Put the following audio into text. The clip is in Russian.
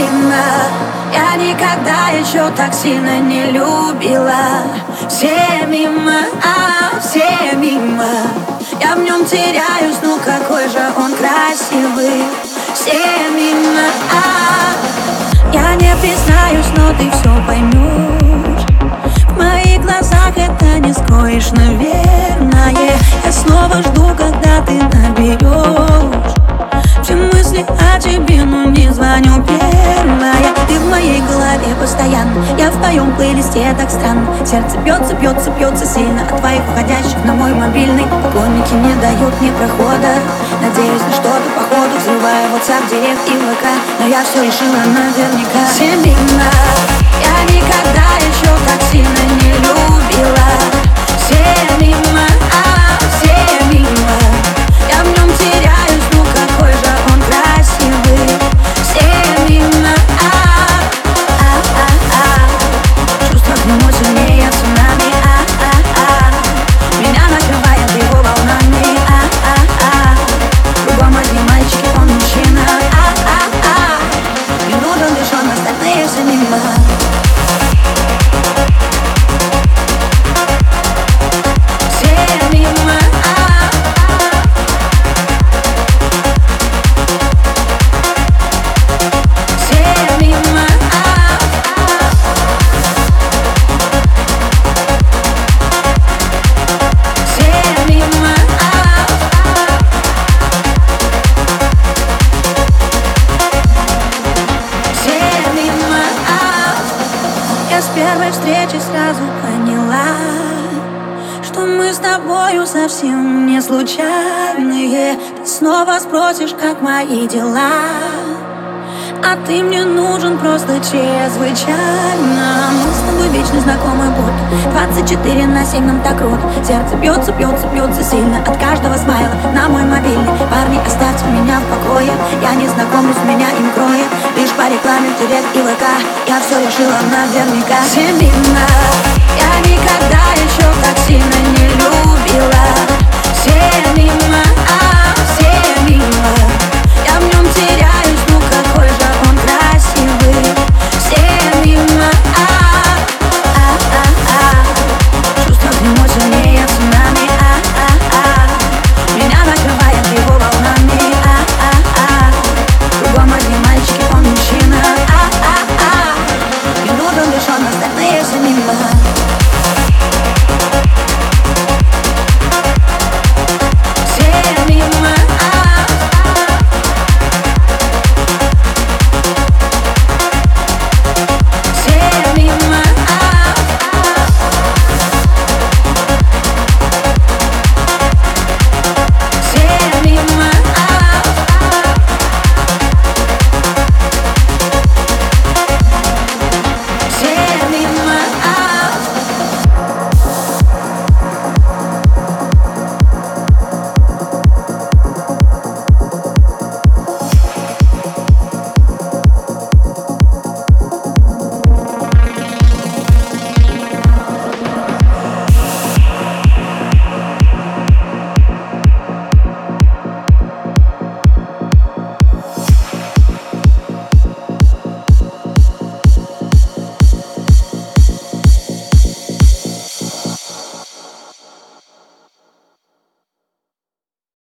Мимо Я никогда еще так сильно не любила. Все мимо, а все мимо. Я в нем теряюсь, ну какой же он красивый. Все мимо, а. Я не признаюсь, но ты все поймешь В моих глазах это не скроешь, наверное. Я снова жду, когда ты наберешь Все мысли о тебе, но не звоню. Первая Ты в моей голове постоянно. Я в твоем плейлисте так странно. Сердце бьется, бьется, бьется сильно От твоих входящих на мой мобильный. Поклонники не дают мне прохода. Надеюсь на что-то по ходу. Взрываю WhatsApp, директ и ВК Но я все решила наверняка. Семина Я никогда еще так сильно не любила. Все первой встречи сразу поняла Что мы с тобою совсем не случайные. Ты снова спросишь, как мои дела а ты мне нужен просто чрезвычайно. Мы с тобой вечно знакомы будто 24 на 7 нам так круто Сердце бьется, бьется, бьется сильно От каждого смайла. На мой мобильный Парни, оставьте меня в покое. Я не знакомлюсь, меня им кроет Лишь по рекламе в директ и ВК Я все решила наверняка. Семина Я никогда еще так сильно не любила. Все